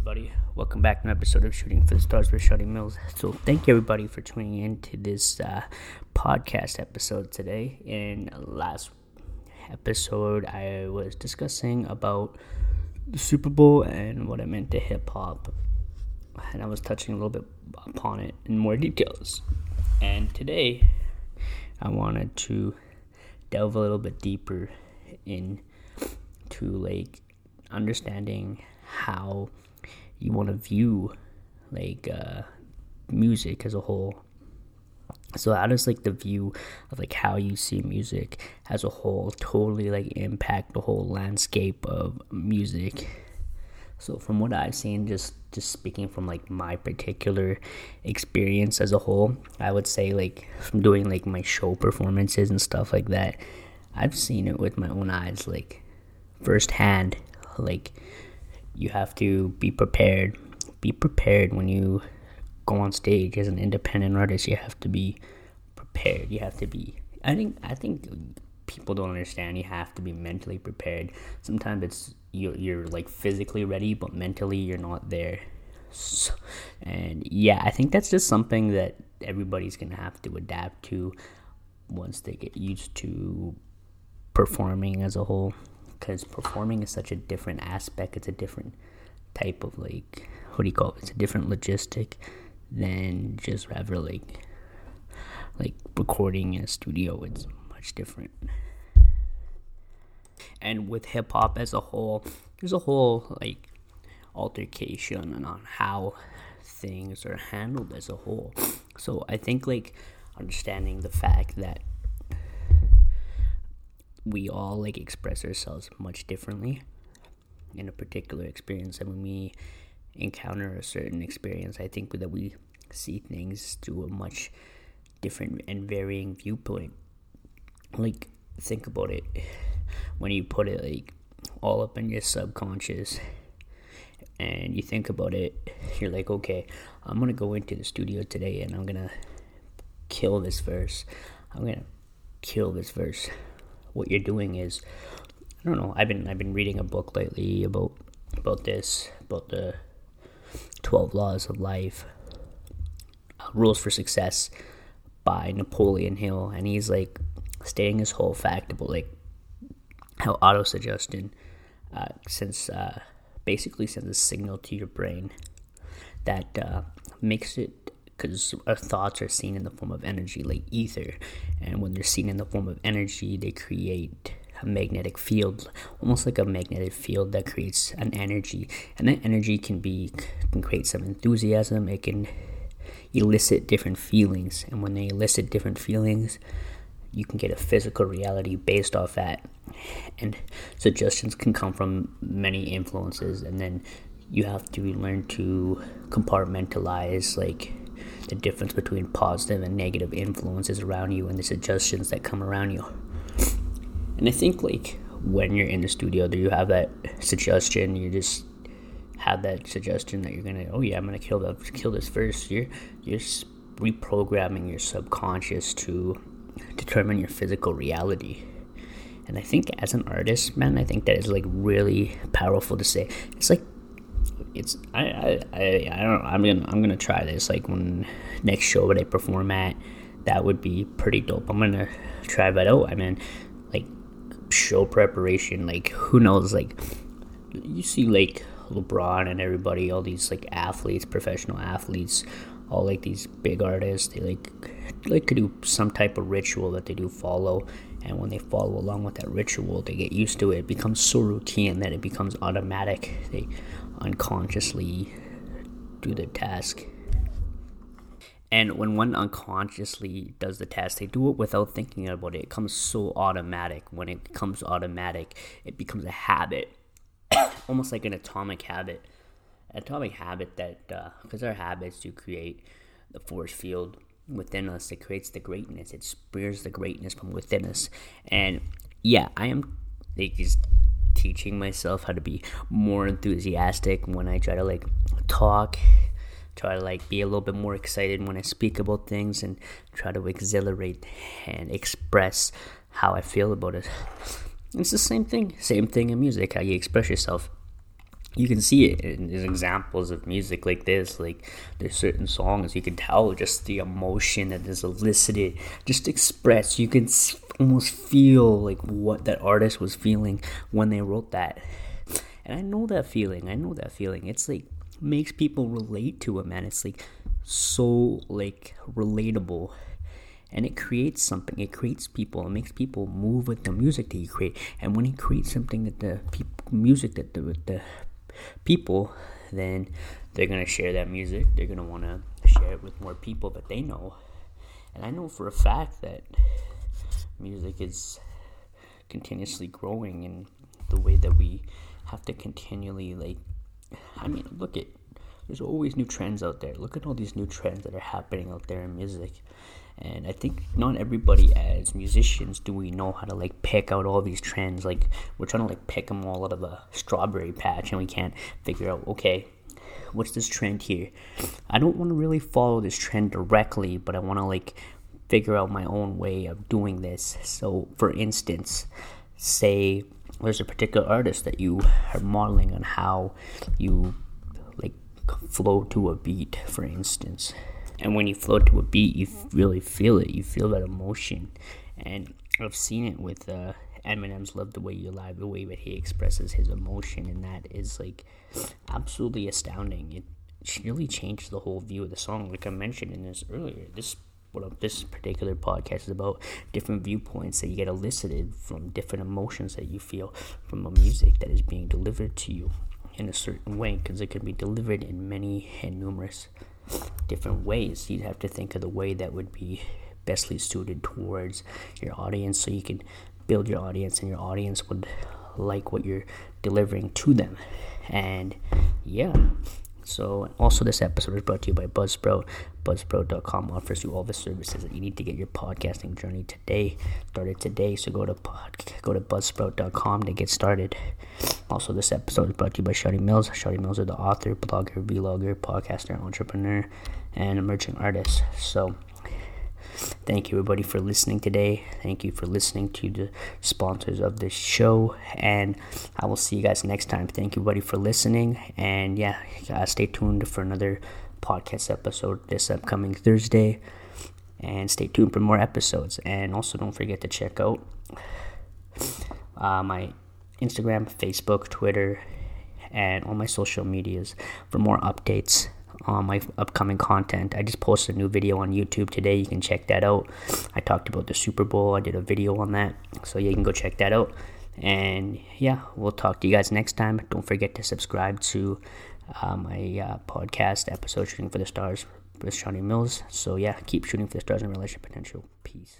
everybody. Welcome back to an episode of Shooting for the Stars with Shotty Mills. So, thank you, everybody, for tuning in to this uh, podcast episode today. In last episode, I was discussing about the Super Bowl and what it meant to hip hop, and I was touching a little bit upon it in more details. And today, I wanted to delve a little bit deeper into like understanding how you want to view like uh, music as a whole. So how does like the view of like how you see music as a whole totally like impact the whole landscape of music? So from what I've seen, just just speaking from like my particular experience as a whole, I would say like from doing like my show performances and stuff like that, I've seen it with my own eyes, like firsthand. Like you have to be prepared. Be prepared when you go on stage as an independent artist. You have to be prepared. You have to be. I think. I think people don't understand. You have to be mentally prepared. Sometimes it's you're, you're like physically ready, but mentally you're not there. So, and yeah, I think that's just something that everybody's gonna have to adapt to once they get used to performing as a whole because performing is such a different aspect. It's a different type of like what do you call it? It's a different logistic than just rather like like recording in a studio. It's much different. And with hip hop as a whole, there's a whole like altercation on how things are handled as a whole. So I think like understanding the fact that we all like express ourselves much differently in a particular experience. And when we encounter a certain experience i think that we see things through a much different and varying viewpoint. Like think about it. When you put it like all up in your subconscious and you think about it you're like okay i'm gonna go into the studio today and i'm gonna kill this verse. I'm gonna kill this verse what you're doing is I don't know. I've been I've been reading a book lately about about this about the twelve laws of life, uh, rules for success by Napoleon Hill, and he's like stating his whole fact about like how autosuggestion uh, since uh, basically sends a signal to your brain that uh, makes it because our thoughts are seen in the form of energy like ether. And when they're seen in the form of energy they create a magnetic field almost like a magnetic field that creates an energy. And that energy can be can create some enthusiasm. It can elicit different feelings. And when they elicit different feelings you can get a physical reality based off that. And suggestions can come from many influences. And then you have to learn to compartmentalize like the difference between positive and negative influences around you and the suggestions that come around you. And I think like when you're in the studio, do you have that suggestion? You just have that suggestion that you're gonna, oh yeah, I'm gonna kill the kill this first. You're you're reprogramming your subconscious to determine your physical reality. And I think as an artist, man, I think that is like really powerful to say. It's like it's I, I, I, don't I'm gonna I'm gonna try this like when next show that I perform at that would be pretty dope. I'm gonna try that out. I mean like show preparation like who knows like you see like LeBron and everybody all these like athletes professional athletes all like these big artists they like like to do some type of ritual that they do follow and when they follow along with that ritual they get used to it it becomes so routine that it becomes automatic they unconsciously do the task. And when one unconsciously does the task, they do it without thinking about it. It comes so automatic. When it becomes automatic, it becomes a habit, almost like an atomic habit. Atomic habit that, because uh, our habits do create the force field within us, it creates the greatness. It spears the greatness from within us. And yeah, I am like these teaching myself how to be more enthusiastic when I try to like talk, try to like be a little bit more excited when I speak about things and try to exhilarate and express how I feel about it. It's the same thing, same thing in music, how you express yourself. You can see it in, examples of music like this. Like there's certain songs you can tell just the emotion that is elicited, just expressed. You can almost feel like what that artist was feeling when they wrote that. And I know that feeling. I know that feeling. It's like makes people relate to it, man. It's like so like relatable and it creates something it creates people it makes people move with the music that you create and when you create something that the music that the, the people, then they're gonna share that music. They're gonna want to share it with more people that they know. And I know for a fact that music is continuously growing in the way that we have to continually like I mean look at there's always new trends out there. Look at all these new trends that are happening out there in music. And I think not everybody as musicians do we know how to like pick out all these trends. Like we're trying to like pick them all out of a strawberry patch and we can't figure out, okay, what's this trend here? I don't want to really follow this trend directly, but I want to like figure out my own way of doing this. So for instance, say there's a particular artist that you are modeling on how you like flow to a beat, for instance and when you flow to a beat, you really feel it. You feel that emotion, and I've seen it with uh, Eminem's "Love the Way You Lie," the way that he expresses his emotion, and that is like absolutely astounding. It really changed the whole view of the song. Like I mentioned in this earlier, this what this particular podcast is about different viewpoints that you get elicited from different emotions that you feel from a music that is being delivered to you in a certain way because it can be delivered in many and numerous different ways. You'd have to think of the way that would be bestly suited towards your audience so you can build your audience and your audience would like what you're delivering to them. And yeah. So, also, this episode is brought to you by Buzzsprout. Buzzsprout.com offers you all the services that you need to get your podcasting journey today. Started today, so go to pod, go to Buzzsprout.com to get started. Also, this episode is brought to you by Shotty Mills. Shotty Mills is the author, blogger, vlogger, podcaster, entrepreneur, and emerging artist. So, Thank you, everybody, for listening today. Thank you for listening to the sponsors of this show. And I will see you guys next time. Thank you, everybody, for listening. And yeah, uh, stay tuned for another podcast episode this upcoming Thursday. And stay tuned for more episodes. And also, don't forget to check out uh, my Instagram, Facebook, Twitter, and all my social medias for more updates on my upcoming content. I just posted a new video on YouTube today. You can check that out. I talked about the Super Bowl. I did a video on that. So yeah, you can go check that out. And yeah, we'll talk to you guys next time. Don't forget to subscribe to uh, my uh, podcast episode, Shooting for the Stars with Shotty Mills. So yeah, keep shooting for the stars and relationship potential. Peace.